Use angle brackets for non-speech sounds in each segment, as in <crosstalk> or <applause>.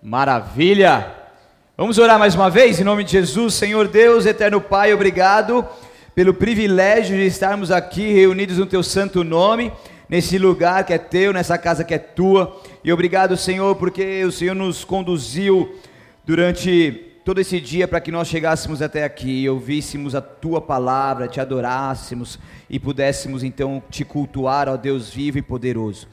Maravilha! Vamos orar mais uma vez em nome de Jesus, Senhor Deus, eterno Pai, obrigado pelo privilégio de estarmos aqui reunidos no Teu santo nome, nesse lugar que é Teu, nessa casa que é Tua. E obrigado, Senhor, porque o Senhor nos conduziu durante todo esse dia para que nós chegássemos até aqui e ouvíssemos a Tua palavra, te adorássemos e pudéssemos então te cultuar, ó Deus vivo e poderoso.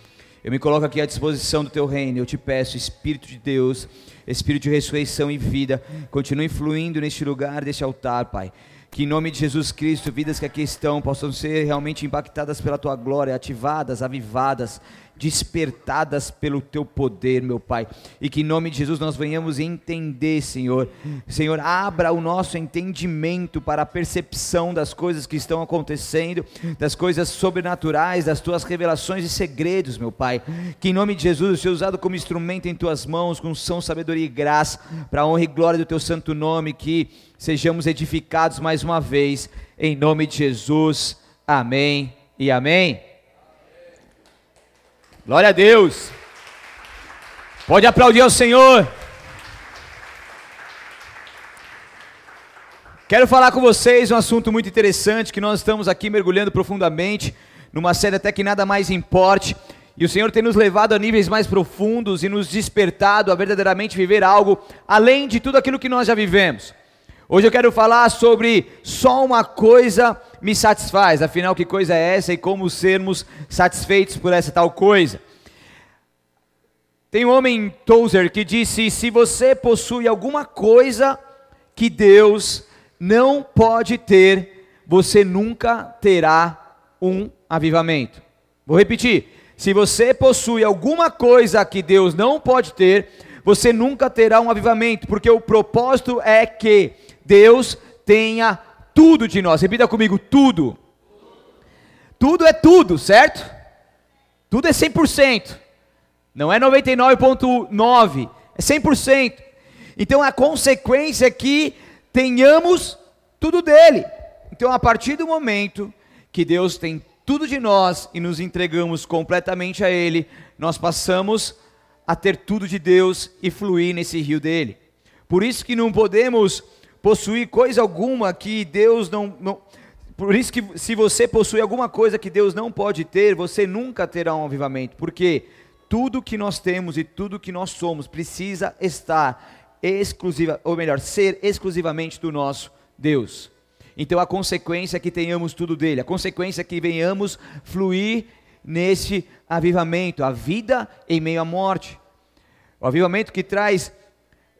Eu me coloco aqui à disposição do teu reino. Eu te peço, Espírito de Deus, Espírito de ressurreição e vida, continue fluindo neste lugar, deste altar, Pai. Que em nome de Jesus Cristo, vidas que aqui estão possam ser realmente impactadas pela tua glória, ativadas, avivadas, despertadas pelo teu poder, meu Pai. E que em nome de Jesus nós venhamos entender, Senhor. Senhor, abra o nosso entendimento para a percepção das coisas que estão acontecendo, das coisas sobrenaturais, das tuas revelações e segredos, meu Pai. Que em nome de Jesus, seja usado como instrumento em tuas mãos, com são, sabedoria e graça, para a honra e glória do teu santo nome, que sejamos edificados mais uma vez, em nome de Jesus. Amém e amém. Glória a Deus. Pode aplaudir ao Senhor. Quero falar com vocês um assunto muito interessante que nós estamos aqui mergulhando profundamente, numa série até que nada mais importe. E o Senhor tem nos levado a níveis mais profundos e nos despertado a verdadeiramente viver algo além de tudo aquilo que nós já vivemos. Hoje eu quero falar sobre só uma coisa me satisfaz, afinal, que coisa é essa e como sermos satisfeitos por essa tal coisa? Tem um homem Tozer que disse: se você possui alguma coisa que Deus não pode ter, você nunca terá um avivamento. Vou repetir: se você possui alguma coisa que Deus não pode ter, você nunca terá um avivamento, porque o propósito é que Deus tenha tudo de nós. Repita comigo: tudo. Tudo é tudo, certo? Tudo é 100%. Não é 99,9%, é 100%. Então a consequência é que tenhamos tudo dele. Então a partir do momento que Deus tem tudo de nós e nos entregamos completamente a Ele, nós passamos a ter tudo de Deus e fluir nesse rio dele. Por isso que não podemos possuir coisa alguma que Deus não, não. Por isso que se você possui alguma coisa que Deus não pode ter, você nunca terá um avivamento. Porque tudo que nós temos e tudo que nós somos precisa estar exclusiva, ou melhor, ser exclusivamente do nosso Deus. Então a consequência é que tenhamos tudo dele, a consequência é que venhamos fluir nesse avivamento, a vida em meio à morte. O avivamento que traz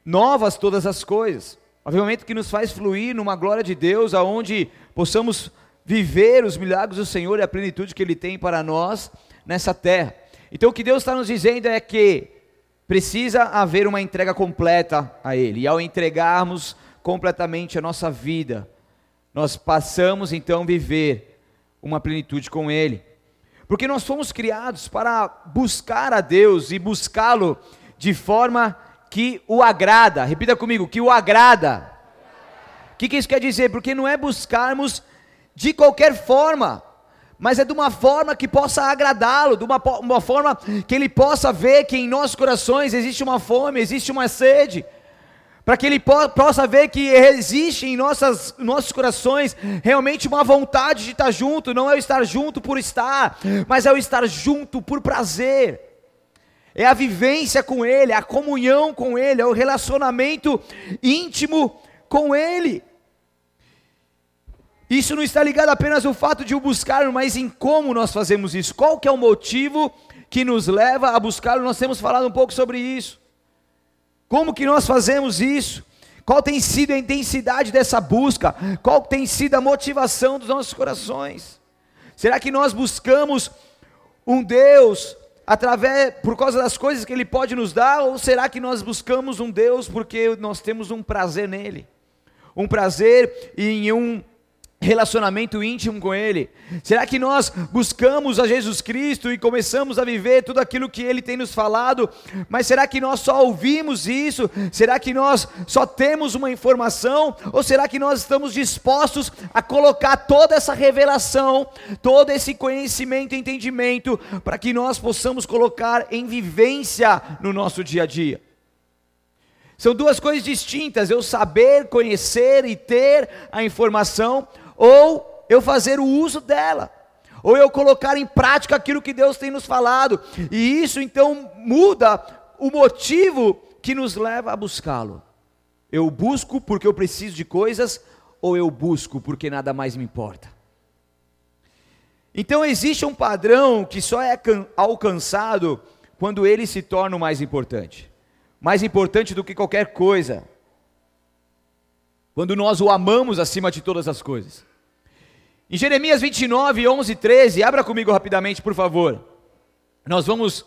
novas todas as coisas. Avivamento que nos faz fluir numa glória de Deus, aonde possamos viver os milagres do Senhor e a plenitude que Ele tem para nós nessa terra. Então o que Deus está nos dizendo é que precisa haver uma entrega completa a Ele, e ao entregarmos completamente a nossa vida, nós passamos então a viver uma plenitude com Ele. Porque nós fomos criados para buscar a Deus e buscá-lo de forma que o agrada. Repita comigo, que o agrada. O que, que isso quer dizer? Porque não é buscarmos de qualquer forma, mas é de uma forma que possa agradá-lo, de uma, uma forma que ele possa ver que em nossos corações existe uma fome, existe uma sede, para que ele po possa ver que existe em nossas, nossos corações realmente uma vontade de estar junto, não é o estar junto por estar, mas é o estar junto por prazer é a vivência com Ele, a comunhão com Ele, é o relacionamento íntimo com Ele. Isso não está ligado apenas ao fato de o buscar, mas em como nós fazemos isso. Qual que é o motivo que nos leva a buscar? Nós temos falado um pouco sobre isso. Como que nós fazemos isso? Qual tem sido a intensidade dessa busca? Qual tem sido a motivação dos nossos corações? Será que nós buscamos um Deus através por causa das coisas que ele pode nos dar ou será que nós buscamos um Deus porque nós temos um prazer nele? Um prazer em um relacionamento íntimo com Ele? Será que nós buscamos a Jesus Cristo e começamos a viver tudo aquilo que Ele tem nos falado? Mas será que nós só ouvimos isso? Será que nós só temos uma informação? Ou será que nós estamos dispostos a colocar toda essa revelação, todo esse conhecimento e entendimento, para que nós possamos colocar em vivência no nosso dia a dia? São duas coisas distintas: eu saber, conhecer e ter a informação, ou eu fazer o uso dela, ou eu colocar em prática aquilo que Deus tem nos falado, e isso então muda o motivo que nos leva a buscá-lo. Eu busco porque eu preciso de coisas, ou eu busco porque nada mais me importa? Então existe um padrão que só é alcançado quando ele se torna o mais importante mais importante do que qualquer coisa. Quando nós o amamos acima de todas as coisas. Em Jeremias 29, 11 e 13, abra comigo rapidamente, por favor. Nós vamos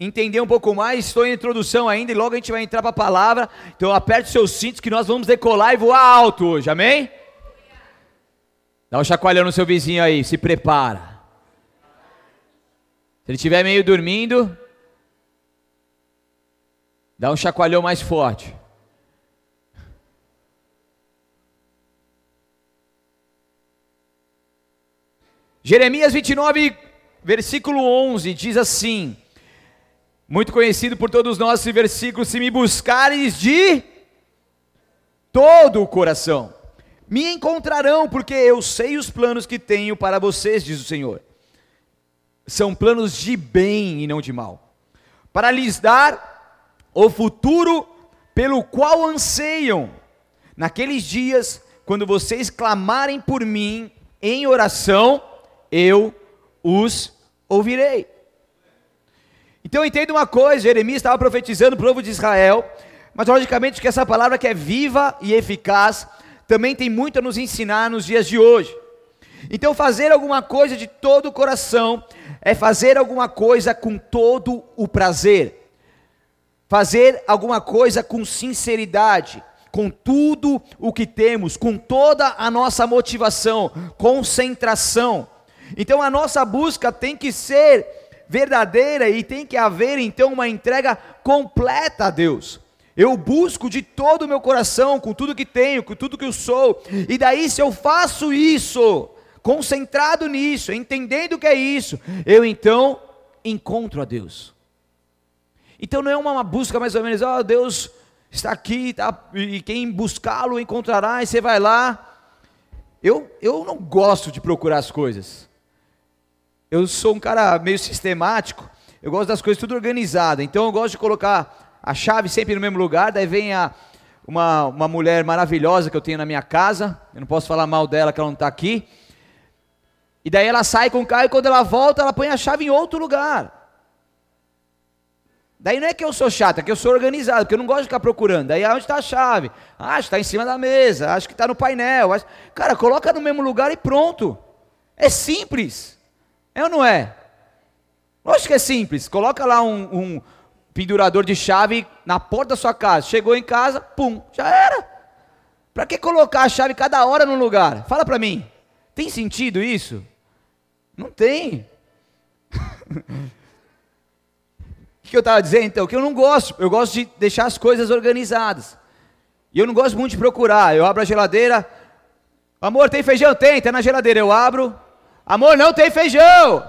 entender um pouco mais. Estou em introdução ainda e logo a gente vai entrar para a palavra. Então aperte seus cintos que nós vamos decolar e voar alto hoje, amém? Dá um chacoalhão no seu vizinho aí, se prepara. Se ele estiver meio dormindo, Dá um chacoalhão mais forte. Jeremias 29, versículo 11, diz assim: muito conhecido por todos nós esse versículo: Se me buscares de todo o coração, me encontrarão, porque eu sei os planos que tenho para vocês, diz o Senhor. São planos de bem e não de mal, para lhes dar o futuro pelo qual anseiam. Naqueles dias, quando vocês clamarem por mim em oração, eu os ouvirei. Então entenda uma coisa: Jeremias estava profetizando para o povo de Israel, mas logicamente que essa palavra que é viva e eficaz também tem muito a nos ensinar nos dias de hoje. Então, fazer alguma coisa de todo o coração é fazer alguma coisa com todo o prazer fazer alguma coisa com sinceridade, com tudo o que temos, com toda a nossa motivação, concentração. Então a nossa busca tem que ser verdadeira e tem que haver então uma entrega completa a Deus. Eu busco de todo o meu coração, com tudo que tenho, com tudo que eu sou. E daí se eu faço isso, concentrado nisso, entendendo o que é isso, eu então encontro a Deus. Então não é uma busca mais ou menos, ó, oh, Deus está aqui, tá, e quem buscá-lo encontrará, e você vai lá. Eu, eu não gosto de procurar as coisas. Eu sou um cara meio sistemático, eu gosto das coisas tudo organizado. Então eu gosto de colocar a chave sempre no mesmo lugar, daí vem a, uma, uma mulher maravilhosa que eu tenho na minha casa, eu não posso falar mal dela que ela não está aqui. E daí ela sai com o carro e quando ela volta, ela põe a chave em outro lugar. Daí não é que eu sou chato, é que eu sou organizado, porque eu não gosto de ficar procurando. Daí onde está a chave? Ah, está em cima da mesa, acho que está no painel. Cara, coloca no mesmo lugar e pronto. É simples. É ou não é? Lógico que é simples. Coloca lá um, um pendurador de chave na porta da sua casa. Chegou em casa, pum, já era. Para que colocar a chave cada hora no lugar? Fala para mim. Tem sentido isso? Não tem. <laughs> que eu estava dizendo então? Que eu não gosto, eu gosto de deixar as coisas organizadas. E eu não gosto muito de procurar. Eu abro a geladeira. Amor, tem feijão? Tem, está na geladeira. Eu abro. Amor, não tem feijão.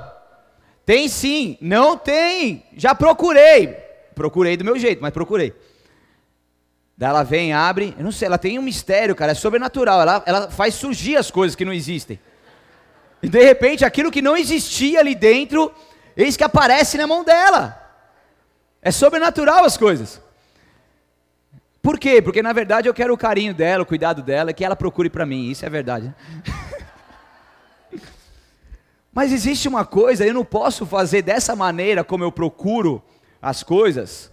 Tem sim, não tem. Já procurei. Procurei do meu jeito, mas procurei. Daí ela vem, abre. Eu não sei, ela tem um mistério, cara. É sobrenatural. Ela, ela faz surgir as coisas que não existem. E de repente, aquilo que não existia ali dentro, eis que aparece na mão dela. É sobrenatural as coisas. Por quê? Porque na verdade eu quero o carinho dela, o cuidado dela, que ela procure para mim. Isso é verdade. <laughs> Mas existe uma coisa, eu não posso fazer dessa maneira como eu procuro as coisas,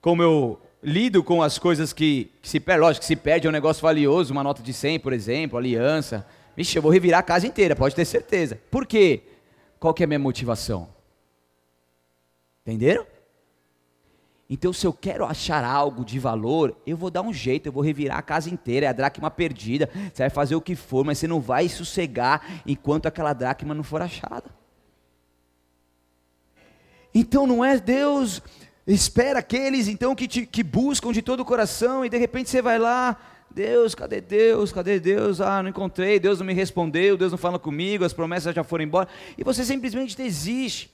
como eu lido com as coisas que, que se perde. Lógico que se perde é um negócio valioso, uma nota de 100, por exemplo, aliança. Vixe, eu vou revirar a casa inteira, pode ter certeza. Por quê? Qual que é a minha motivação? Entenderam? Então, se eu quero achar algo de valor, eu vou dar um jeito, eu vou revirar a casa inteira, é a dracma perdida, você vai fazer o que for, mas você não vai sossegar enquanto aquela dracma não for achada. Então não é Deus, espera aqueles então que, te, que buscam de todo o coração e de repente você vai lá, Deus, cadê Deus? Cadê Deus? Ah, não encontrei, Deus não me respondeu, Deus não fala comigo, as promessas já foram embora, e você simplesmente desiste.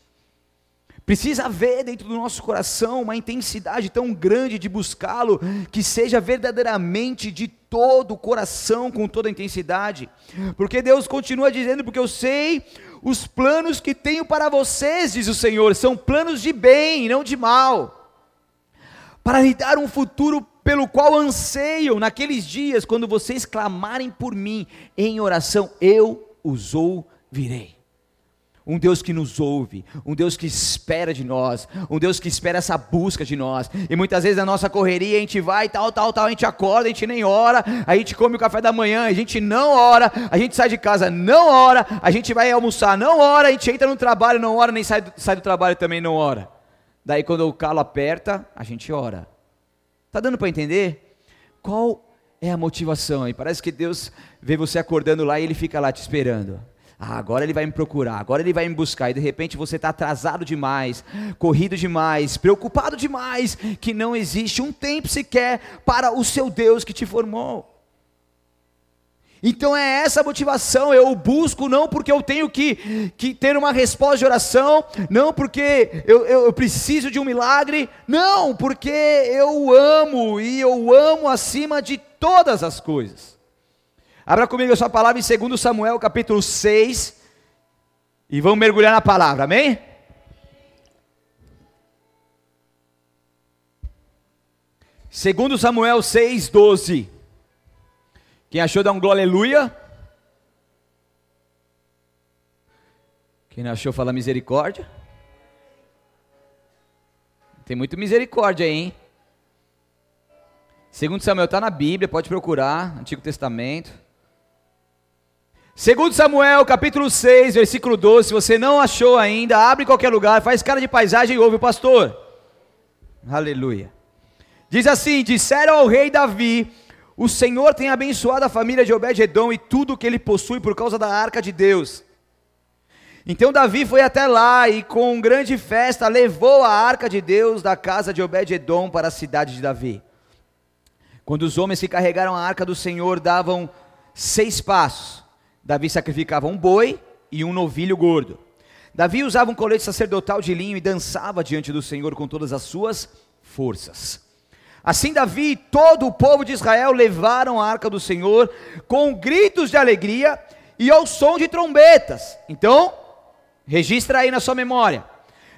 Precisa haver dentro do nosso coração uma intensidade tão grande de buscá-lo, que seja verdadeiramente de todo o coração, com toda a intensidade. Porque Deus continua dizendo: Porque eu sei os planos que tenho para vocês, diz o Senhor, são planos de bem, não de mal, para lhe dar um futuro pelo qual anseio naqueles dias, quando vocês clamarem por mim em oração, eu os ouvirei um Deus que nos ouve, um Deus que espera de nós, um Deus que espera essa busca de nós. E muitas vezes na nossa correria a gente vai, tal, tal, tal, a gente acorda, a gente nem ora, a gente come o café da manhã, a gente não ora, a gente sai de casa, não ora, a gente vai almoçar, não ora, a gente entra no trabalho, não ora, nem sai do, sai do trabalho também não ora. Daí quando o calo aperta, a gente ora. Tá dando para entender? Qual é a motivação aí? Parece que Deus vê você acordando lá e ele fica lá te esperando. Ah, agora ele vai me procurar, agora ele vai me buscar, e de repente você está atrasado demais, corrido demais, preocupado demais, que não existe um tempo sequer para o seu Deus que te formou. Então é essa a motivação, eu busco não porque eu tenho que, que ter uma resposta de oração, não porque eu, eu, eu preciso de um milagre, não, porque eu amo e eu amo acima de todas as coisas. Abra comigo a sua palavra em 2 Samuel, capítulo 6. E vamos mergulhar na palavra, amém? Segundo Samuel 6, 12. Quem achou, dá um glória aleluia. Quem não achou, fala misericórdia. Tem muito misericórdia aí, hein? Segundo Samuel está na Bíblia, pode procurar, Antigo Testamento. Segundo Samuel, capítulo 6, versículo 12, se você não achou ainda, abre em qualquer lugar, faz cara de paisagem e ouve o pastor. Aleluia. Diz assim: Disseram ao rei Davi: O Senhor tem abençoado a família de Obed-edom e tudo o que ele possui por causa da arca de Deus. Então Davi foi até lá e com grande festa levou a arca de Deus da casa de Obed-edom para a cidade de Davi. Quando os homens que carregaram a arca do Senhor davam seis passos, Davi sacrificava um boi e um novilho gordo. Davi usava um colete sacerdotal de linho e dançava diante do Senhor com todas as suas forças. Assim, Davi e todo o povo de Israel levaram a arca do Senhor com gritos de alegria e ao som de trombetas. Então, registra aí na sua memória.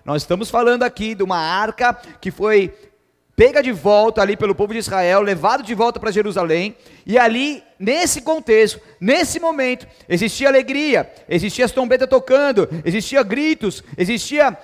Nós estamos falando aqui de uma arca que foi pega de volta ali pelo povo de Israel, levado de volta para Jerusalém, e ali, nesse contexto, nesse momento, existia alegria, existia as trombetas tocando, existia gritos, existia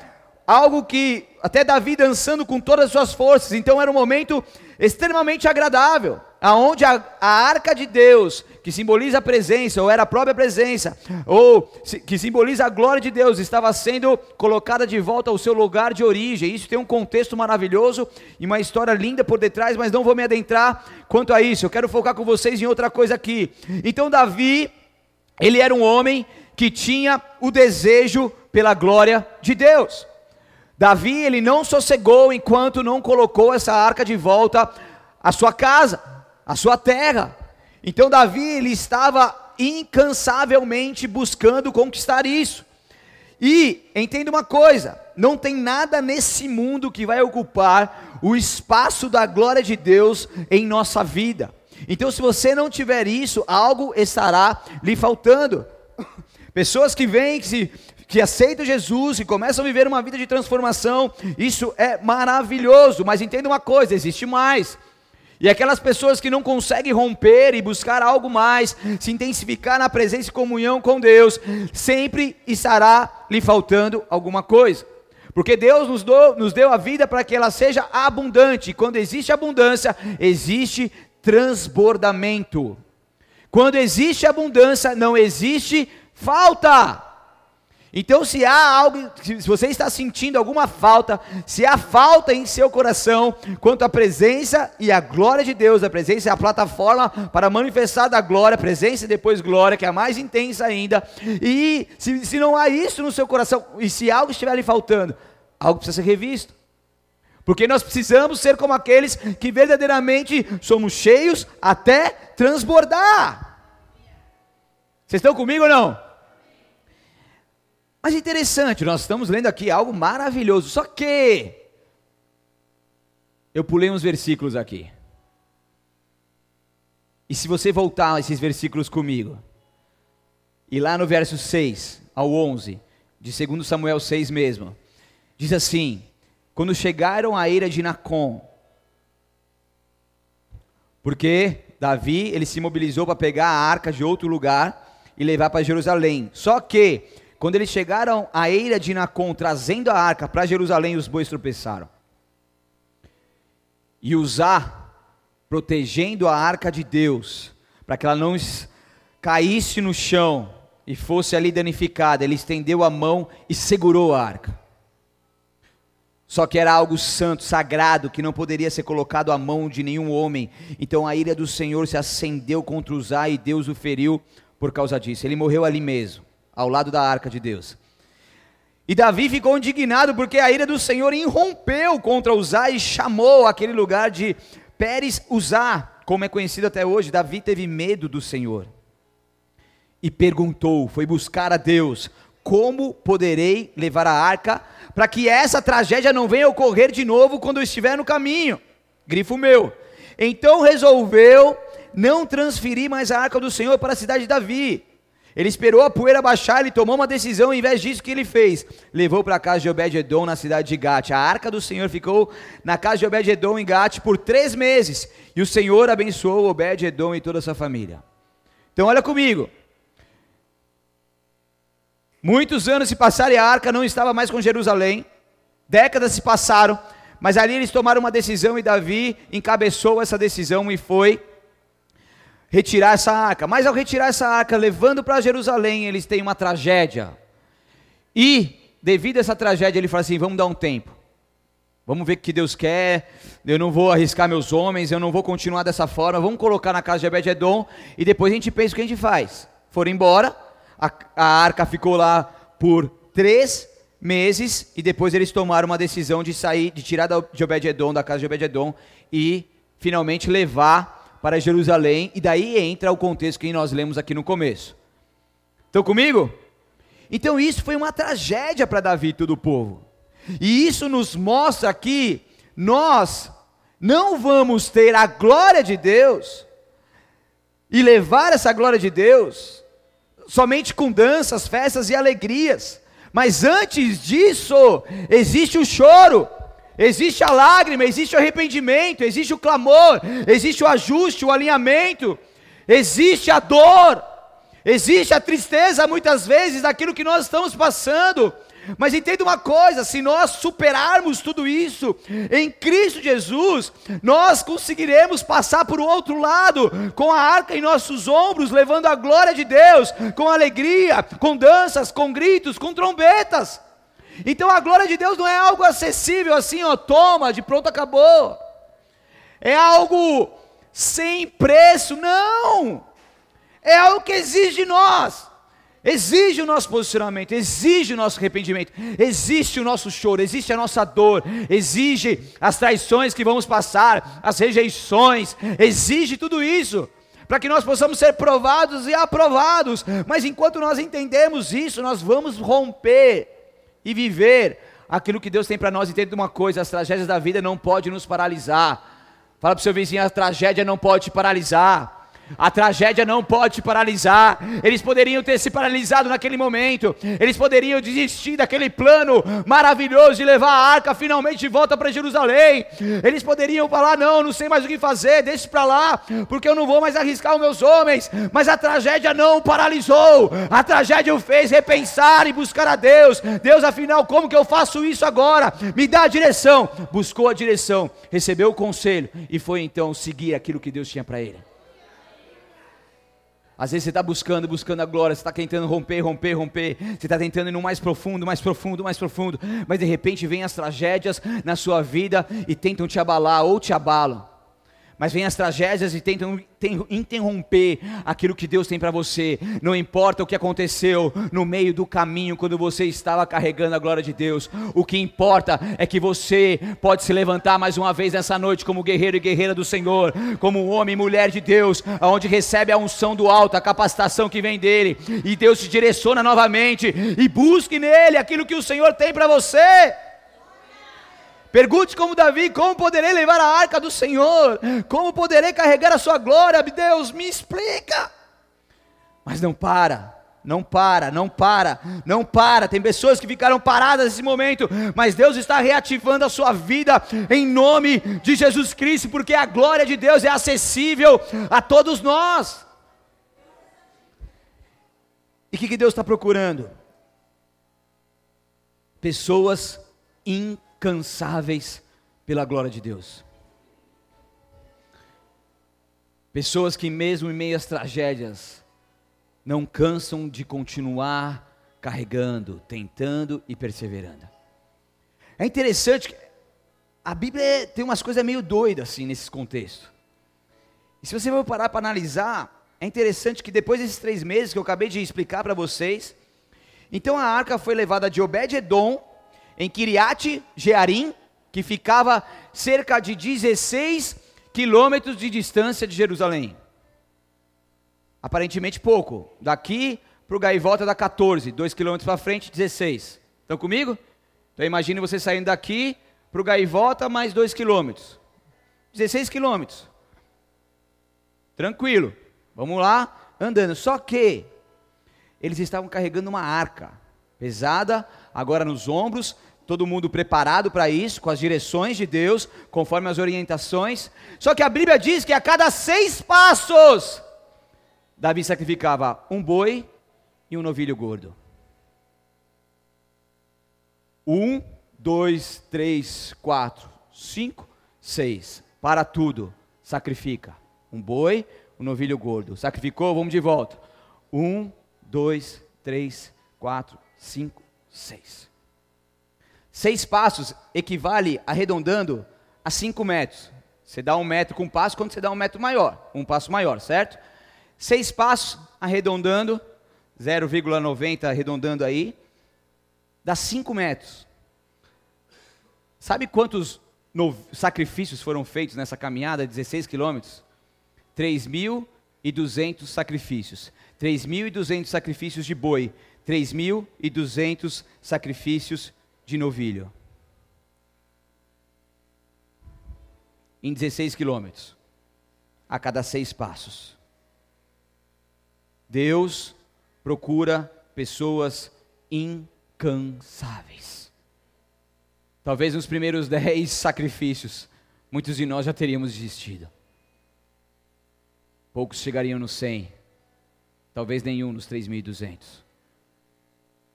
algo que até Davi dançando com todas as suas forças, então era um momento extremamente agradável, aonde a, a arca de Deus, que simboliza a presença, ou era a própria presença, ou que simboliza a glória de Deus, estava sendo colocada de volta ao seu lugar de origem. Isso tem um contexto maravilhoso e uma história linda por detrás, mas não vou me adentrar quanto a isso. Eu quero focar com vocês em outra coisa aqui. Então Davi, ele era um homem que tinha o desejo pela glória de Deus. Davi, ele não sossegou enquanto não colocou essa arca de volta à sua casa, à sua terra. Então Davi, ele estava incansavelmente buscando conquistar isso. E entenda uma coisa: não tem nada nesse mundo que vai ocupar o espaço da glória de Deus em nossa vida. Então, se você não tiver isso, algo estará lhe faltando. Pessoas que vêm, que se que aceitam Jesus e começam a viver uma vida de transformação, isso é maravilhoso, mas entenda uma coisa: existe mais. E aquelas pessoas que não conseguem romper e buscar algo mais, se intensificar na presença e comunhão com Deus, sempre estará lhe faltando alguma coisa. Porque Deus nos, do, nos deu a vida para que ela seja abundante. E quando existe abundância, existe transbordamento. Quando existe abundância, não existe falta. Então, se há algo, se você está sentindo alguma falta, se há falta em seu coração quanto à presença e à glória de Deus, a presença é a plataforma para manifestar da glória, presença e depois glória, que é a mais intensa ainda. E se, se não há isso no seu coração, e se algo estiver lhe faltando, algo precisa ser revisto. Porque nós precisamos ser como aqueles que verdadeiramente somos cheios até transbordar. Vocês estão comigo ou não? Mas interessante, nós estamos lendo aqui algo maravilhoso. Só que eu pulei uns versículos aqui. E se você voltar esses versículos comigo, e lá no verso 6 ao 11, de 2 Samuel 6 mesmo, diz assim: Quando chegaram à eira de Nacon, porque Davi ele se mobilizou para pegar a arca de outro lugar e levar para Jerusalém. Só que quando eles chegaram à eira de Nacon, trazendo a arca para Jerusalém, os bois tropeçaram. E Uzá, protegendo a arca de Deus, para que ela não caísse no chão e fosse ali danificada, ele estendeu a mão e segurou a arca. Só que era algo santo, sagrado, que não poderia ser colocado à mão de nenhum homem. Então a ira do Senhor se acendeu contra Uzá e Deus o feriu por causa disso. Ele morreu ali mesmo, ao lado da arca de Deus. E Davi ficou indignado porque a ira do Senhor irrompeu contra Uzá e chamou aquele lugar de Pérez Uzá, como é conhecido até hoje. Davi teve medo do Senhor e perguntou, foi buscar a Deus: como poderei levar a arca para que essa tragédia não venha ocorrer de novo quando eu estiver no caminho? Grifo meu. Então resolveu não transferir mais a arca do Senhor para a cidade de Davi. Ele esperou a poeira baixar, ele tomou uma decisão, e, ao invés disso, o que ele fez? Levou para a casa de Obed-Edom, na cidade de Gate. A arca do Senhor ficou na casa de Obed-Edom, em Gate, por três meses. E o Senhor abençoou Obed-Edom e toda a sua família. Então, olha comigo. Muitos anos se passaram e a arca não estava mais com Jerusalém. Décadas se passaram, mas ali eles tomaram uma decisão e Davi encabeçou essa decisão e foi retirar essa arca. Mas ao retirar essa arca, levando para Jerusalém, eles têm uma tragédia. E, devido a essa tragédia, ele fala assim: vamos dar um tempo. Vamos ver o que Deus quer. Eu não vou arriscar meus homens, eu não vou continuar dessa forma. Vamos colocar na casa de Ebed-Edom e depois a gente pensa o que a gente faz. Foram embora, a, a arca ficou lá por três meses e depois eles tomaram uma decisão de sair, de tirar de Obed-Edom, da casa de Obed-Edom e finalmente levar para Jerusalém. E daí entra o contexto que nós lemos aqui no começo. Estão comigo? Então isso foi uma tragédia para Davi e todo o povo. E isso nos mostra que nós não vamos ter a glória de Deus e levar essa glória de Deus somente com danças, festas e alegrias. Mas antes disso, existe o choro, existe a lágrima, existe o arrependimento, existe o clamor, existe o ajuste, o alinhamento, existe a dor, existe a tristeza muitas vezes daquilo que nós estamos passando. Mas entenda uma coisa: se nós superarmos tudo isso em Cristo Jesus, nós conseguiremos passar o outro lado, com a arca em nossos ombros, levando a glória de Deus, com alegria, com danças, com gritos, com trombetas. Então a glória de Deus não é algo acessível assim, ó, toma, de pronto acabou. É algo sem preço, não. É algo que exige de nós. Exige o nosso posicionamento, exige o nosso arrependimento, existe o nosso choro, existe a nossa dor, exige as traições que vamos passar, as rejeições, exige tudo isso, para que nós possamos ser provados e aprovados. Mas enquanto nós entendemos isso, nós vamos romper e viver aquilo que Deus tem para nós. Entenda uma coisa: as tragédias da vida não podem nos paralisar. Fala para o seu vizinho: a tragédia não pode te paralisar. A tragédia não pode te paralisar. Eles poderiam ter se paralisado naquele momento. Eles poderiam desistir daquele plano maravilhoso de levar a arca finalmente de volta para Jerusalém. Eles poderiam falar: "Não, não sei mais o que fazer, deixe para lá, porque eu não vou mais arriscar os meus homens". Mas a tragédia não paralisou. A tragédia o fez repensar e buscar a Deus. Deus, afinal, como que eu faço isso agora? Me dá a direção. Buscou a direção, recebeu o conselho e foi então seguir aquilo que Deus tinha para ele. Às vezes você está buscando, buscando a glória, você está tentando romper, romper, romper, você está tentando ir no mais profundo, mais profundo, mais profundo, mas de repente vem as tragédias na sua vida e tentam te abalar ou te abalam. Mas vem as tragédias e tentam interromper aquilo que Deus tem para você. Não importa o que aconteceu no meio do caminho quando você estava carregando a glória de Deus. O que importa é que você pode se levantar mais uma vez nessa noite como guerreiro e guerreira do Senhor, como homem e mulher de Deus, aonde recebe a unção do alto, a capacitação que vem dele, e Deus te direciona novamente e busque nele aquilo que o Senhor tem para você. Pergunte como Davi: como poderei levar a arca do Senhor? Como poderei carregar a sua glória? Deus, me explica. Mas não para, não para, não para, não para. Tem pessoas que ficaram paradas nesse momento, mas Deus está reativando a sua vida em nome de Jesus Cristo, porque a glória de Deus é acessível a todos nós. E o que, que Deus está procurando? Pessoas in incansáveis pela glória de Deus. Pessoas que, mesmo em meio às tragédias, não cansam de continuar carregando, tentando e perseverando. É interessante que a Bíblia tem umas coisas meio doidas assim nesse contexto. E se você for parar para analisar, é interessante que depois desses três meses que eu acabei de explicar para vocês, então a arca foi levada de Obed-Edom em Kiriat Jearim, que ficava cerca de 16 quilômetros de distância de Jerusalém. Aparentemente pouco. Daqui para o Gaivota dá 14, 2 quilômetros para frente, 16. Estão comigo? Então imagine você saindo daqui para o Gaivota mais 2 quilômetros. 16 quilômetros. Tranquilo. Vamos lá, andando. Só que eles estavam carregando uma arca pesada, agora nos ombros, todo mundo preparado para isso, com as direções de Deus, conforme as orientações. Só que a Bíblia diz que a cada seis passos, Davi sacrificava um boi e um novilho gordo. Um, dois, três, quatro, cinco, seis. Para tudo, sacrifica. Um boi, um novilho gordo. Sacrificou, vamos de volta. Um, dois, três, quatro, cinco, seis. Seis passos equivale, arredondando, a cinco metros. Você dá um metro com um passo quando você dá um metro maior, um passo maior, certo? Seis passos arredondando, 0,90 arredondando aí, dá cinco metros. Sabe quantos sacrifícios foram feitos nessa caminhada, 16 quilômetros? 3.200 sacrifícios. 3.200 sacrifícios de boi, 3.200 sacrifícios de novilho. Em 16 quilômetros, a cada seis passos. Deus procura pessoas incansáveis. Talvez nos primeiros <laughs> dez sacrifícios, muitos de nós já teríamos desistido. Poucos chegariam no 100, talvez nenhum nos 3.200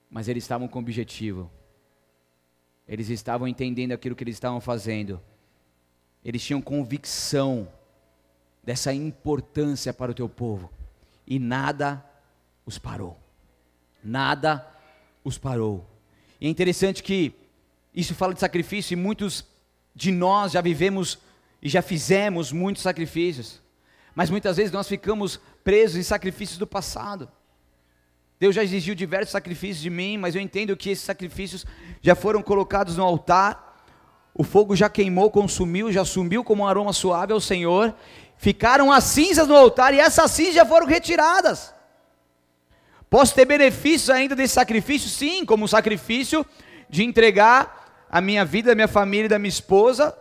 mas eles estavam com objetivo. Eles estavam entendendo aquilo que eles estavam fazendo. Eles tinham convicção dessa importância para o teu povo. E nada os parou. Nada os parou. E é interessante que isso fala de sacrifício e muitos de nós já vivemos e já fizemos muitos sacrifícios. Mas muitas vezes nós ficamos presos em sacrifícios do passado. Deus já exigiu diversos sacrifícios de mim, mas eu entendo que esses sacrifícios já foram colocados no altar. O fogo já queimou, consumiu, já sumiu como um aroma suave ao Senhor. Ficaram as cinzas no altar e essas cinzas já foram retiradas. Posso ter benefícios ainda desse sacrifício? Sim, como o sacrifício de entregar a minha vida, a minha família e da minha esposa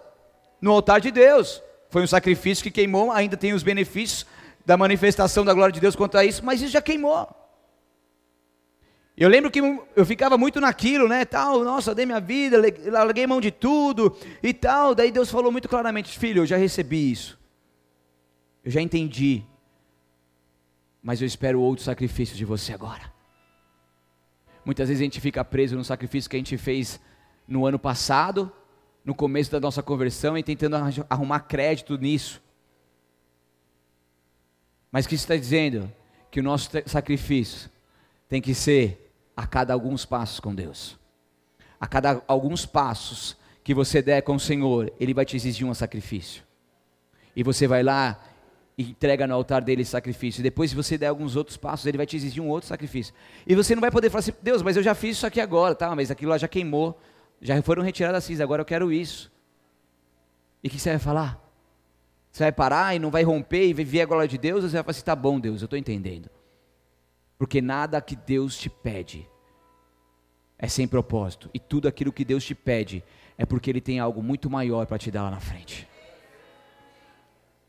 no altar de Deus. Foi um sacrifício que queimou, ainda tem os benefícios da manifestação da glória de Deus quanto a isso, mas isso já queimou. Eu lembro que eu ficava muito naquilo, né, tal, nossa, dei minha vida, larguei mão de tudo e tal. Daí Deus falou muito claramente, filho, eu já recebi isso. Eu já entendi. Mas eu espero outro sacrifício de você agora. Muitas vezes a gente fica preso no sacrifício que a gente fez no ano passado, no começo da nossa conversão e tentando arrumar crédito nisso. Mas o que está dizendo? Que o nosso sacrifício tem que ser a cada alguns passos com Deus. A cada alguns passos que você der com o Senhor, Ele vai te exigir um sacrifício. E você vai lá e entrega no altar dele esse sacrifício. Depois, se você der alguns outros passos, ele vai te exigir um outro sacrifício. E você não vai poder falar assim, Deus, mas eu já fiz isso aqui agora, tá? Mas aquilo lá já queimou, já foram retiradas as cinzas, agora eu quero isso. E o que você vai falar? Você vai parar e não vai romper e viver a glória de Deus? Ou você vai falar assim, tá bom, Deus, eu estou entendendo. Porque nada que Deus te pede é sem propósito. E tudo aquilo que Deus te pede é porque Ele tem algo muito maior para te dar lá na frente.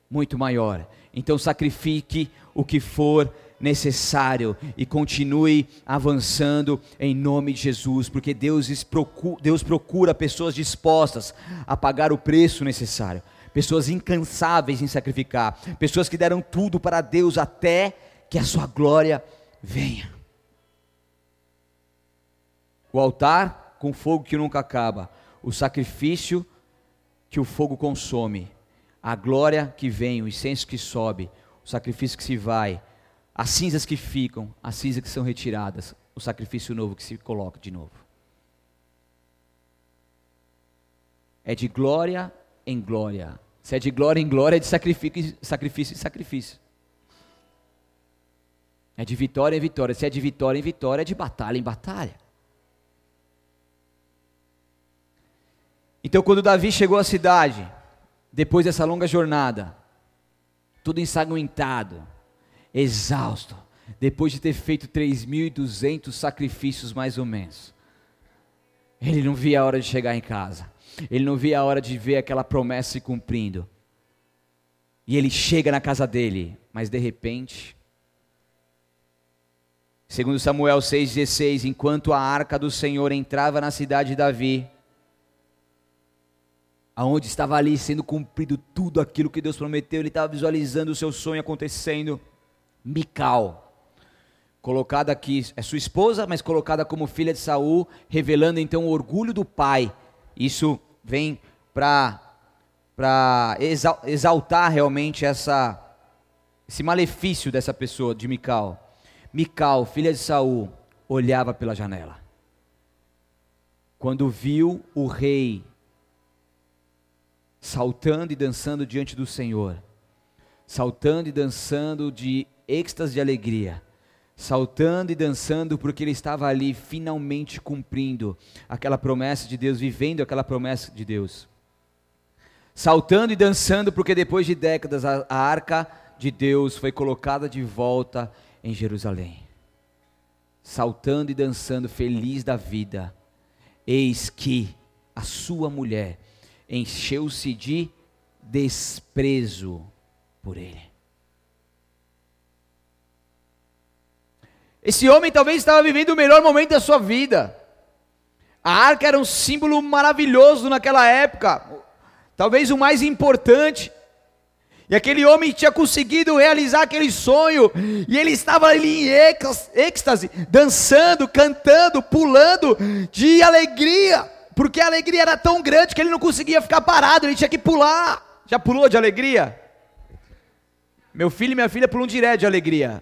Muito maior. Então sacrifique o que for necessário e continue avançando em nome de Jesus, porque Deus procura, Deus procura pessoas dispostas a pagar o preço necessário, pessoas incansáveis em sacrificar, pessoas que deram tudo para Deus até que a sua glória venha. O altar com fogo que nunca acaba, o sacrifício que o fogo consome a glória que vem, o incenso que sobe, o sacrifício que se vai, as cinzas que ficam, as cinzas que são retiradas, o sacrifício novo que se coloca de novo. É de glória em glória. Se é de glória em glória, é de sacrifício, sacrifício em sacrifício. É de vitória em vitória. Se é de vitória em vitória, é de batalha em batalha. Então, quando Davi chegou à cidade, depois dessa longa jornada, tudo ensanguentado, exausto, depois de ter feito 3.200 sacrifícios mais ou menos, ele não via a hora de chegar em casa, ele não via a hora de ver aquela promessa se cumprindo. E ele chega na casa dele, mas de repente, segundo Samuel 6,16, enquanto a arca do Senhor entrava na cidade de Davi, aonde estava ali sendo cumprido tudo aquilo que Deus prometeu, ele estava visualizando o seu sonho acontecendo. Mical, colocada aqui, é sua esposa, mas colocada como filha de Saul, revelando então o orgulho do pai. Isso vem para exaltar realmente essa esse malefício dessa pessoa de Mical. Mical, filha de Saul, olhava pela janela. Quando viu o rei saltando e dançando diante do Senhor, saltando e dançando de êxtase de alegria, saltando e dançando porque ele estava ali finalmente cumprindo aquela promessa de Deus, vivendo aquela promessa de Deus. Saltando e dançando porque depois de décadas a, a arca de Deus foi colocada de volta em Jerusalém. Saltando e dançando, feliz da vida, eis que a sua mulher encheu-se de desprezo por ele. Esse homem talvez estava vivendo o melhor momento da sua vida. A arca era um símbolo maravilhoso naquela época, talvez o mais importante. E aquele homem tinha conseguido realizar aquele sonho, e ele estava ali em êxtase, dançando, cantando, pulando de alegria porque a alegria era tão grande que ele não conseguia ficar parado, ele tinha que pular. Já pulou de alegria? Meu filho e minha filha pulam direto de alegria.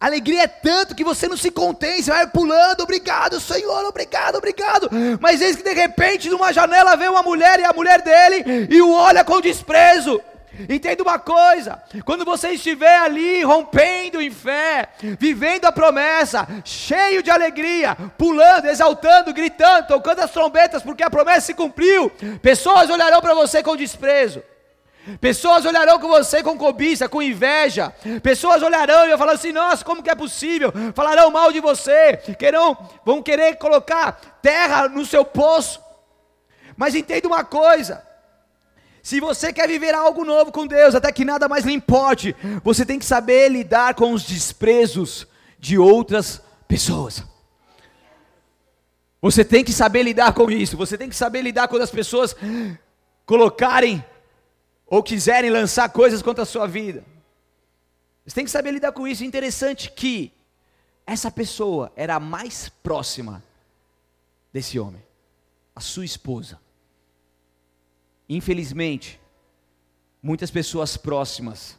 Alegria é tanto que você não se contém, você vai pulando, obrigado, Senhor, obrigado, obrigado. Mas eis que de repente, numa janela, vê uma mulher e a mulher dele, e o olha com desprezo. Entenda uma coisa: quando você estiver ali rompendo em fé, vivendo a promessa, cheio de alegria, pulando, exaltando, gritando, tocando as trombetas, porque a promessa se cumpriu, pessoas olharão para você com desprezo. Pessoas olharão com você com cobiça, com inveja. Pessoas olharão e vão falar assim: nossa, como que é possível? Falarão mal de você, querão, vão querer colocar terra no seu poço. Mas entenda uma coisa: se você quer viver algo novo com Deus, até que nada mais lhe importe, você tem que saber lidar com os desprezos de outras pessoas. Você tem que saber lidar com isso. Você tem que saber lidar quando as pessoas colocarem ou quiserem lançar coisas contra a sua vida. Você tem que saber lidar com isso. Interessante que essa pessoa era a mais próxima desse homem, a sua esposa. Infelizmente, muitas pessoas próximas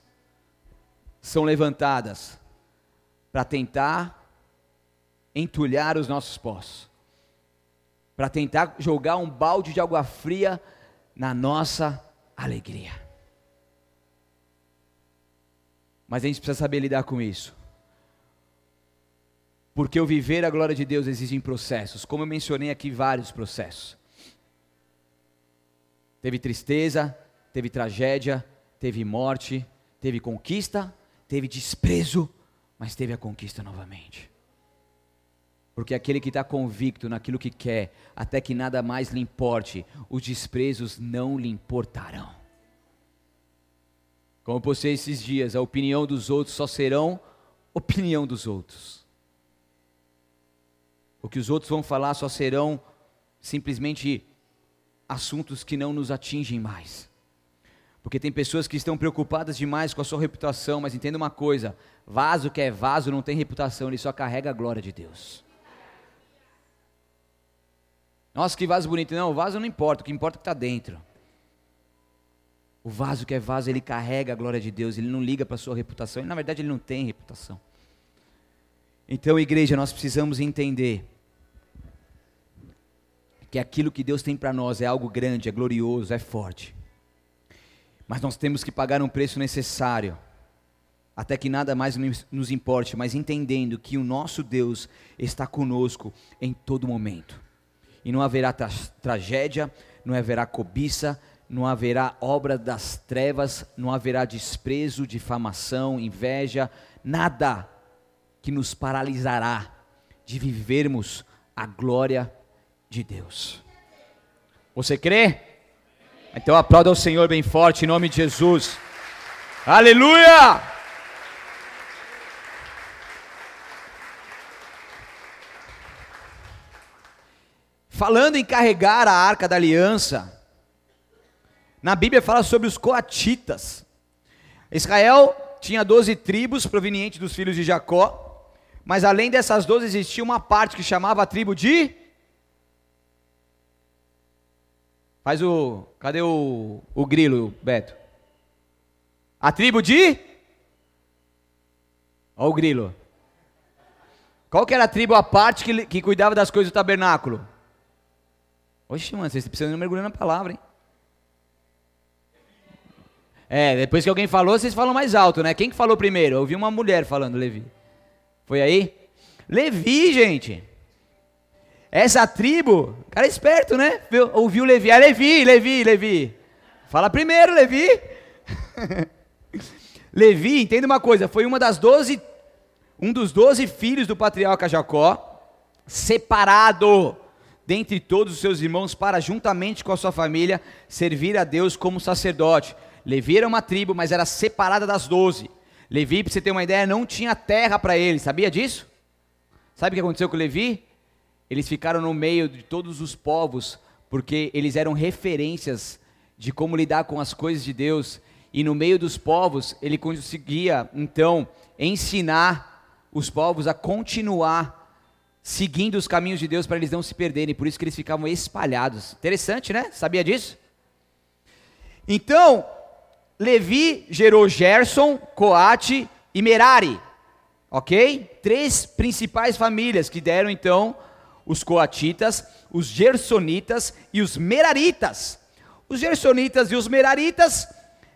são levantadas para tentar entulhar os nossos poços, para tentar jogar um balde de água fria na nossa alegria. Mas a gente precisa saber lidar com isso. Porque o viver a glória de Deus exige processos, como eu mencionei aqui, vários processos. Teve tristeza, teve tragédia, teve morte, teve conquista, teve desprezo, mas teve a conquista novamente. Porque aquele que está convicto naquilo que quer, até que nada mais lhe importe, os desprezos não lhe importarão. Como postei esses dias, a opinião dos outros só serão opinião dos outros. O que os outros vão falar só serão simplesmente assuntos que não nos atingem mais. Porque tem pessoas que estão preocupadas demais com a sua reputação, mas entenda uma coisa: vaso que é vaso não tem reputação, ele só carrega a glória de Deus. Nossa, que vaso bonito. Não, o vaso não importa, o que importa é o que está dentro. O vaso que é vaso, ele carrega a glória de Deus, ele não liga para a sua reputação, ele, na verdade ele não tem reputação. Então, igreja, nós precisamos entender que aquilo que Deus tem para nós é algo grande, é glorioso, é forte. Mas nós temos que pagar um preço necessário, até que nada mais nos importe, mas entendendo que o nosso Deus está conosco em todo momento e não haverá tra tragédia, não haverá cobiça, não haverá obra das trevas, não haverá desprezo, difamação, inveja, nada que nos paralisará de vivermos a glória de Deus. Você crê? Então aplauda ao Senhor bem forte em nome de Jesus. Aleluia! Falando em carregar a arca da aliança, na Bíblia fala sobre os coatitas. Israel tinha 12 tribos provenientes dos filhos de Jacó, mas além dessas 12 existia uma parte que chamava a tribo de. Faz o. Cadê o, o grilo, Beto? A tribo de. Olha o grilo. Qual que era a tribo a parte que, que cuidava das coisas do tabernáculo? Oxe, mano, vocês precisam mergulhar na palavra, hein? É, depois que alguém falou, vocês falam mais alto, né? Quem que falou primeiro? Eu ouvi uma mulher falando, Levi. Foi aí? Levi, gente. Essa tribo, cara é esperto, né? Ouviu Levi. É Levi, Levi, Levi. Fala primeiro, Levi. <laughs> Levi, entenda uma coisa, foi uma das doze, um dos doze filhos do patriarca Jacó, separado dentre todos os seus irmãos para, juntamente com a sua família, servir a Deus como sacerdote. Levi era uma tribo, mas era separada das doze. Levi, para você ter uma ideia, não tinha terra para ele, sabia disso? Sabe o que aconteceu com Levi? Eles ficaram no meio de todos os povos, porque eles eram referências de como lidar com as coisas de Deus, e no meio dos povos ele conseguia, então, ensinar os povos a continuar seguindo os caminhos de Deus para eles não se perderem, por isso que eles ficavam espalhados. Interessante, né? Sabia disso? Então, Levi gerou Gerson, Coate e Merari, ok? Três principais famílias que deram então os coatitas, os gersonitas e os meraritas. Os gersonitas e os meraritas,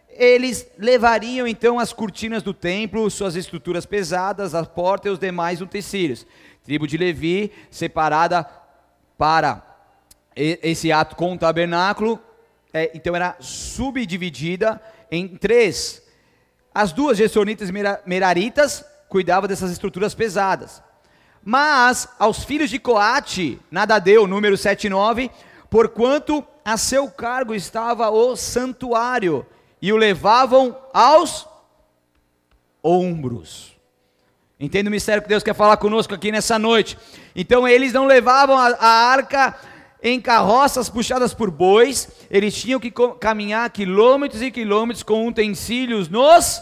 eles levariam então as cortinas do templo, suas estruturas pesadas, a porta e os demais utensílios. Tribo de Levi, separada para esse ato com o tabernáculo, é, então era subdividida em três. As duas gestionitas meraritas cuidavam dessas estruturas pesadas. Mas aos filhos de Coate, nada deu, número 7 e 9, porquanto a seu cargo estava o santuário, e o levavam aos ombros. Entende o mistério que Deus quer falar conosco aqui nessa noite? Então eles não levavam a, a arca em carroças puxadas por bois, eles tinham que caminhar quilômetros e quilômetros com utensílios nos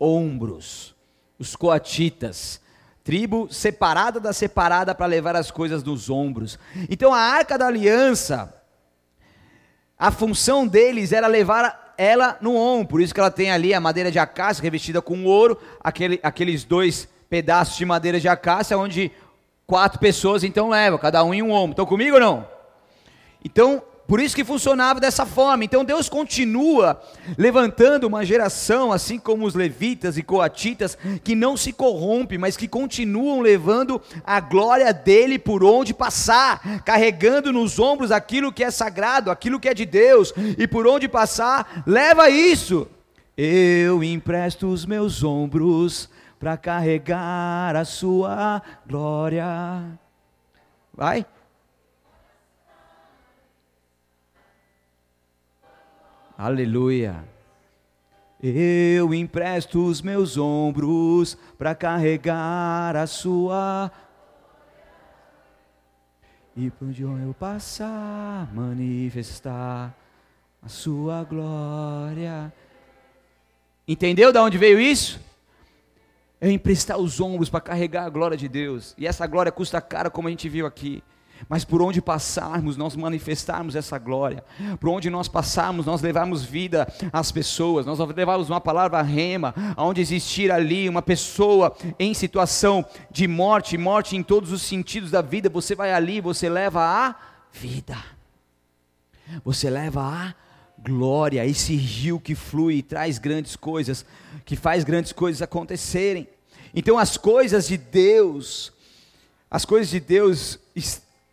ombros. Os coatitas, tribo separada da separada para levar as coisas nos ombros. Então a arca da aliança, a função deles era levar ela no ombro, por isso que ela tem ali a madeira de acácia revestida com ouro, aquele, aqueles dois pedaços de madeira de acácia, onde quatro pessoas então levam, cada um em um ombro. Estão comigo ou não? Então, por isso que funcionava dessa forma. Então Deus continua levantando uma geração, assim como os levitas e coatitas, que não se corrompe, mas que continuam levando a glória dele por onde passar, carregando nos ombros aquilo que é sagrado, aquilo que é de Deus, e por onde passar, leva isso. Eu empresto os meus ombros para carregar a sua glória. Vai? Aleluia. Eu empresto os meus ombros para carregar a sua e por onde eu passar manifestar a sua glória. Entendeu de onde veio isso? É emprestar os ombros para carregar a glória de Deus. E essa glória custa caro, como a gente viu aqui. Mas por onde passarmos, nós manifestarmos essa glória. Por onde nós passarmos, nós levarmos vida às pessoas. Nós levarmos uma palavra rema, onde existir ali uma pessoa em situação de morte, morte em todos os sentidos da vida. Você vai ali, você leva a vida. Você leva a glória, esse rio que flui e traz grandes coisas, que faz grandes coisas acontecerem. Então as coisas de Deus, as coisas de Deus,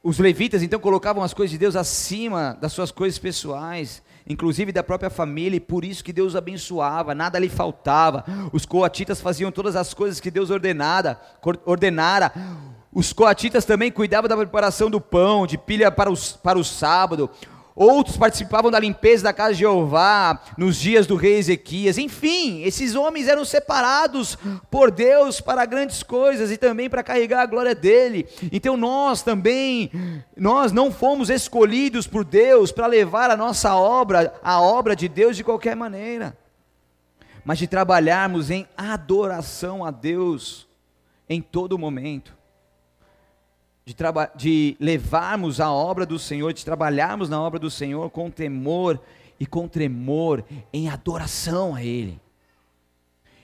os levitas então colocavam as coisas de Deus acima das suas coisas pessoais, inclusive da própria família, e por isso que Deus abençoava, nada lhe faltava. Os coatitas faziam todas as coisas que Deus ordenara, ordenara. Os coatitas também cuidavam da preparação do pão, de pilha para, os, para o sábado. Outros participavam da limpeza da casa de Jeová nos dias do rei Ezequias. Enfim, esses homens eram separados por Deus para grandes coisas e também para carregar a glória dele. Então nós também, nós não fomos escolhidos por Deus para levar a nossa obra, a obra de Deus de qualquer maneira, mas de trabalharmos em adoração a Deus em todo momento de, de levarmos a obra do Senhor, de trabalharmos na obra do Senhor com temor e com tremor, em adoração a Ele.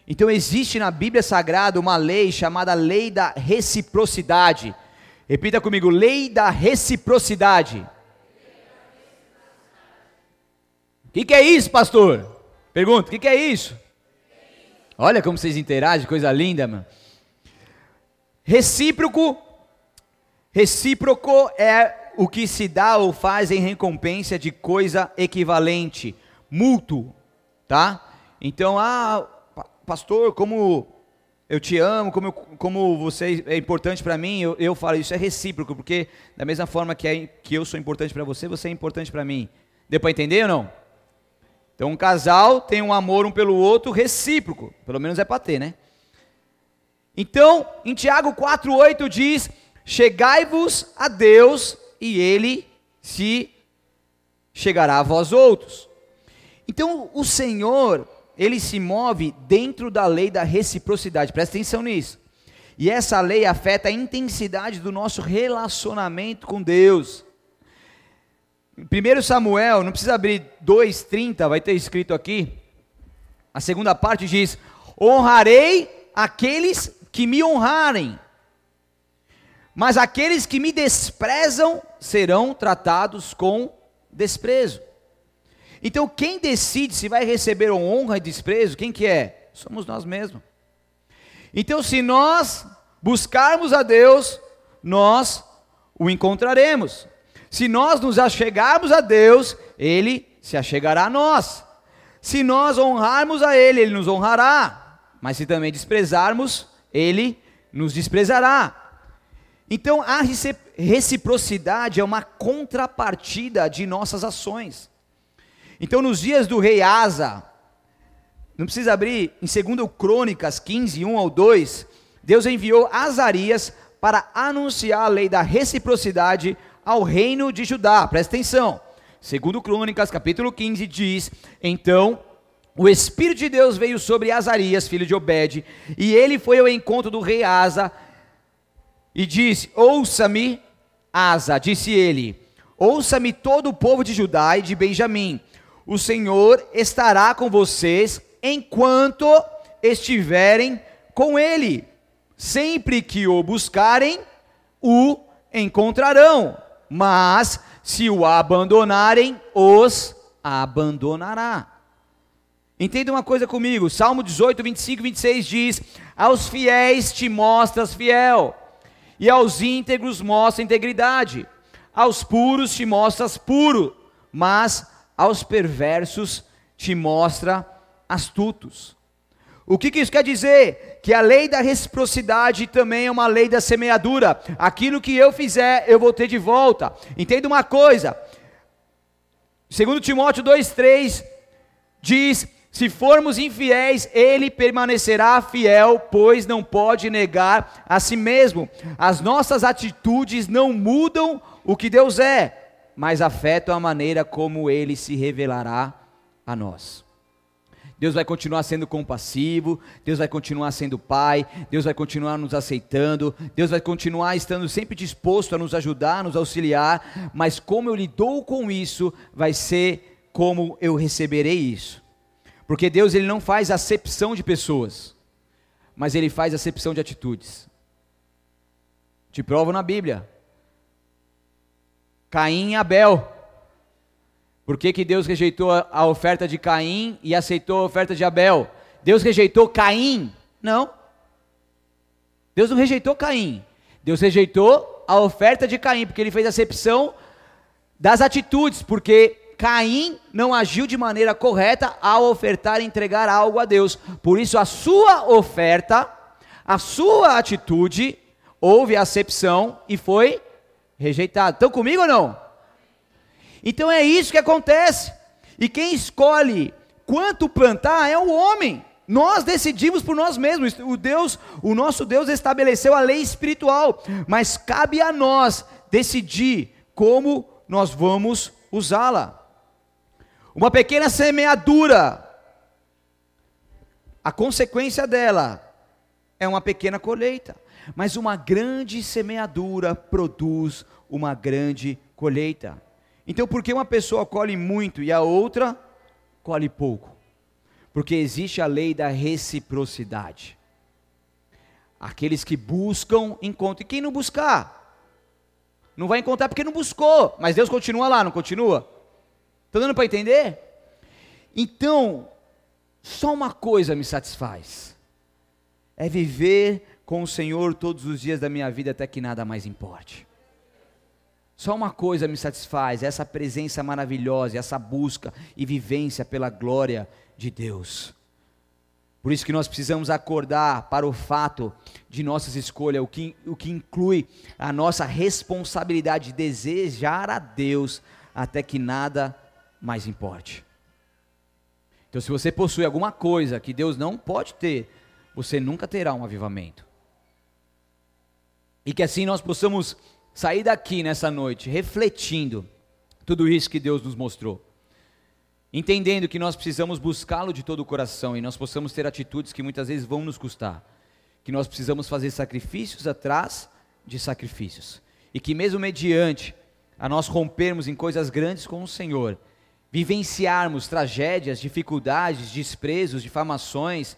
Então existe na Bíblia Sagrada uma lei chamada lei da reciprocidade. Repita comigo, lei da reciprocidade. O que, que, é isso, pastor? Pergunta, o que, que, é isso? Olha como vocês interagem, coisa linda, mano. Recíproco Recíproco é o que se dá ou faz em recompensa de coisa equivalente, mútuo, tá? Então, ah, pastor, como eu te amo, como, eu, como você é importante para mim, eu, eu, falo isso é recíproco, porque da mesma forma que, é, que eu sou importante para você, você é importante para mim. Deu para entender ou não? Então, um casal tem um amor um pelo outro recíproco, pelo menos é para ter, né? Então, em Tiago 4,8 diz Chegai-vos a Deus e ele se chegará a vós outros. Então, o Senhor, ele se move dentro da lei da reciprocidade. Presta atenção nisso. E essa lei afeta a intensidade do nosso relacionamento com Deus. 1 Samuel, não precisa abrir 2,30, vai ter escrito aqui. A segunda parte diz: Honrarei aqueles que me honrarem, mas aqueles que me desprezam serão tratados com desprezo. Então, quem decide se vai receber honra e desprezo, quem que é? Somos nós mesmos. Então, se nós buscarmos a Deus, nós o encontraremos. Se nós nos achegarmos a Deus, Ele se achegará a nós. Se nós honrarmos a Ele, Ele nos honrará. Mas se também desprezarmos, Ele nos desprezará. Então a reciprocidade é uma contrapartida de nossas ações. Então nos dias do rei Asa, não precisa abrir, em 2 Crônicas 15, 1 ao 2, Deus enviou Azarias para anunciar a lei da reciprocidade ao reino de Judá. Presta atenção. Segundo Crônicas, capítulo 15, diz: Então o Espírito de Deus veio sobre Azarias, filho de Obed, e ele foi ao encontro do rei Asa e disse: Ouça-me, Asa, disse ele, ouça-me todo o povo de Judá e de Benjamim. O Senhor estará com vocês enquanto estiverem com ele. Sempre que o buscarem, o encontrarão. Mas se o abandonarem, os abandonará. Entenda uma coisa comigo, Salmo 18, 25 e 26 diz: Aos fiéis te mostras fiel, e aos íntegros mostra integridade, aos puros te mostras puro, mas aos perversos te mostra astutos. O que, isso quer dizer? Que a lei da reciprocidade também é uma lei da semeadura. Aquilo que eu fizer, eu vou ter de volta. Entenda uma coisa. Segundo Timóteo 2:3 diz: "Se formos infiéis, ele permanecerá fiel, pois não pode negar a si mesmo. As nossas atitudes não mudam o que Deus é, mas afetam a maneira como ele se revelará a nós." Deus vai continuar sendo compassivo, Deus vai continuar sendo Pai, Deus vai continuar nos aceitando, Deus vai continuar estando sempre disposto a nos ajudar, a nos auxiliar, mas como eu lidou com isso, vai ser como eu receberei isso. Porque Deus ele não faz acepção de pessoas, mas ele faz acepção de atitudes. Te provo na Bíblia. Caim e Abel. Por que, que Deus rejeitou a oferta de Caim e aceitou a oferta de Abel? Deus rejeitou Caim? Não. Deus não rejeitou Caim. Deus rejeitou a oferta de Caim, porque ele fez acepção das atitudes, porque Caim não agiu de maneira correta ao ofertar e entregar algo a Deus. Por isso, a sua oferta, a sua atitude, houve acepção e foi rejeitada. Estão comigo ou não? Então é isso que acontece. E quem escolhe quanto plantar é o homem. Nós decidimos por nós mesmos. O Deus, o nosso Deus estabeleceu a lei espiritual, mas cabe a nós decidir como nós vamos usá-la. Uma pequena semeadura, a consequência dela é uma pequena colheita, mas uma grande semeadura produz uma grande colheita. Então, por que uma pessoa colhe muito e a outra colhe pouco? Porque existe a lei da reciprocidade. Aqueles que buscam, encontram. E quem não buscar? Não vai encontrar porque não buscou. Mas Deus continua lá, não continua? Está dando para entender? Então, só uma coisa me satisfaz: é viver com o Senhor todos os dias da minha vida até que nada mais importe. Só uma coisa me satisfaz, essa presença maravilhosa, essa busca e vivência pela glória de Deus. Por isso que nós precisamos acordar para o fato de nossas escolhas, o que, o que inclui a nossa responsabilidade de desejar a Deus até que nada mais importe. Então, se você possui alguma coisa que Deus não pode ter, você nunca terá um avivamento. E que assim nós possamos sair daqui nessa noite refletindo tudo isso que Deus nos mostrou. Entendendo que nós precisamos buscá-lo de todo o coração e nós possamos ter atitudes que muitas vezes vão nos custar. Que nós precisamos fazer sacrifícios atrás de sacrifícios. E que mesmo mediante a nós rompermos em coisas grandes com o Senhor, vivenciarmos tragédias, dificuldades, desprezos, difamações,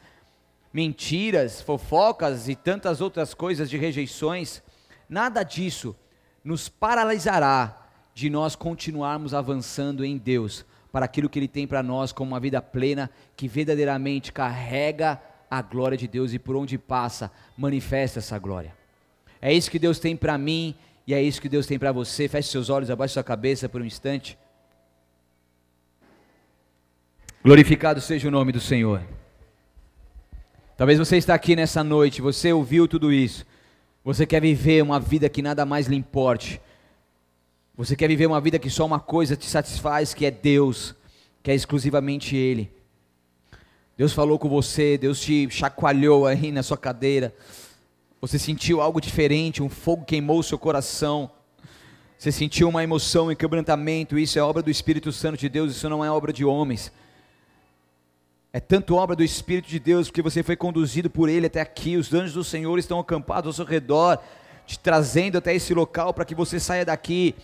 mentiras, fofocas e tantas outras coisas de rejeições, nada disso nos paralisará de nós continuarmos avançando em Deus para aquilo que Ele tem para nós como uma vida plena que verdadeiramente carrega a glória de Deus e por onde passa manifesta essa glória. É isso que Deus tem para mim e é isso que Deus tem para você. Feche seus olhos, abaixe sua cabeça por um instante. Glorificado seja o nome do Senhor. Talvez você está aqui nessa noite, você ouviu tudo isso você quer viver uma vida que nada mais lhe importe. Você quer viver uma vida que só uma coisa te satisfaz, que é Deus, que é exclusivamente Ele. Deus falou com você, Deus te chacoalhou aí na sua cadeira. Você sentiu algo diferente, um fogo queimou o seu coração. Você sentiu uma emoção e quebrantamento. Isso é obra do Espírito Santo de Deus, isso não é obra de homens. É tanto obra do Espírito de Deus, porque você foi conduzido por Ele até aqui. Os anjos do Senhor estão acampados ao seu redor, te trazendo até esse local para que você saia daqui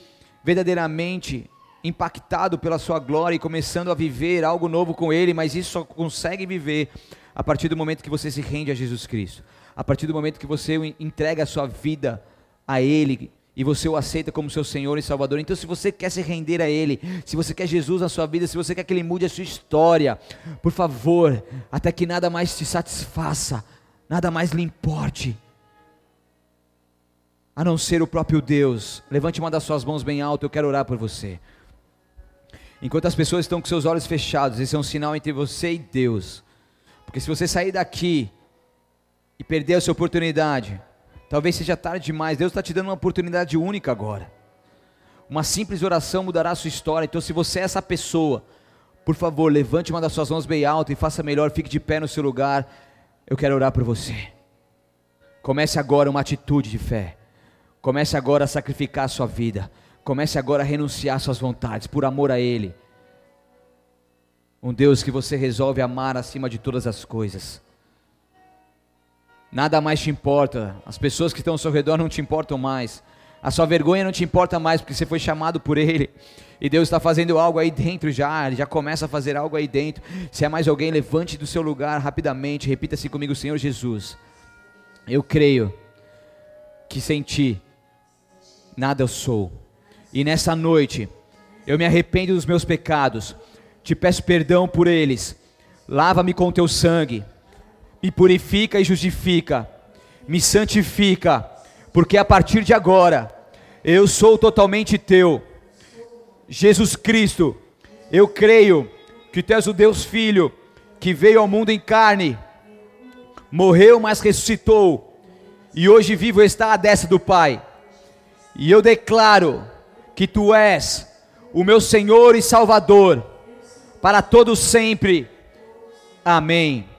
verdadeiramente impactado pela Sua glória e começando a viver algo novo com Ele. Mas isso só consegue viver a partir do momento que você se rende a Jesus Cristo, a partir do momento que você entrega a sua vida a Ele e você o aceita como seu Senhor e Salvador. Então, se você quer se render a Ele, se você quer Jesus na sua vida, se você quer que Ele mude a sua história, por favor, até que nada mais te satisfaça, nada mais lhe importe, a não ser o próprio Deus. Levante uma das suas mãos bem alto, eu quero orar por você. Enquanto as pessoas estão com seus olhos fechados, esse é um sinal entre você e Deus. Porque se você sair daqui e perder essa oportunidade, Talvez seja tarde demais. Deus está te dando uma oportunidade única agora. Uma simples oração mudará a sua história. Então, se você é essa pessoa, por favor, levante uma das suas mãos bem alto e faça melhor, fique de pé no seu lugar. Eu quero orar por você. Comece agora uma atitude de fé. Comece agora a sacrificar a sua vida. Comece agora a renunciar às suas vontades, por amor a Ele. Um Deus que você resolve amar acima de todas as coisas. Nada mais te importa. As pessoas que estão ao seu redor não te importam mais. A sua vergonha não te importa mais porque você foi chamado por Ele. E Deus está fazendo algo aí dentro já. Ele já começa a fazer algo aí dentro. Se é mais alguém, levante do seu lugar rapidamente. Repita assim comigo, Senhor Jesus. Eu creio que sem Ti nada eu sou. E nessa noite eu me arrependo dos meus pecados. Te peço perdão por eles. Lava-me com Teu sangue me purifica e justifica, me santifica, porque a partir de agora eu sou totalmente teu. Jesus Cristo, eu creio que tu és o Deus Filho que veio ao mundo em carne, morreu, mas ressuscitou, e hoje vivo está à destra do Pai. E eu declaro que tu és o meu Senhor e Salvador para todos sempre. Amém.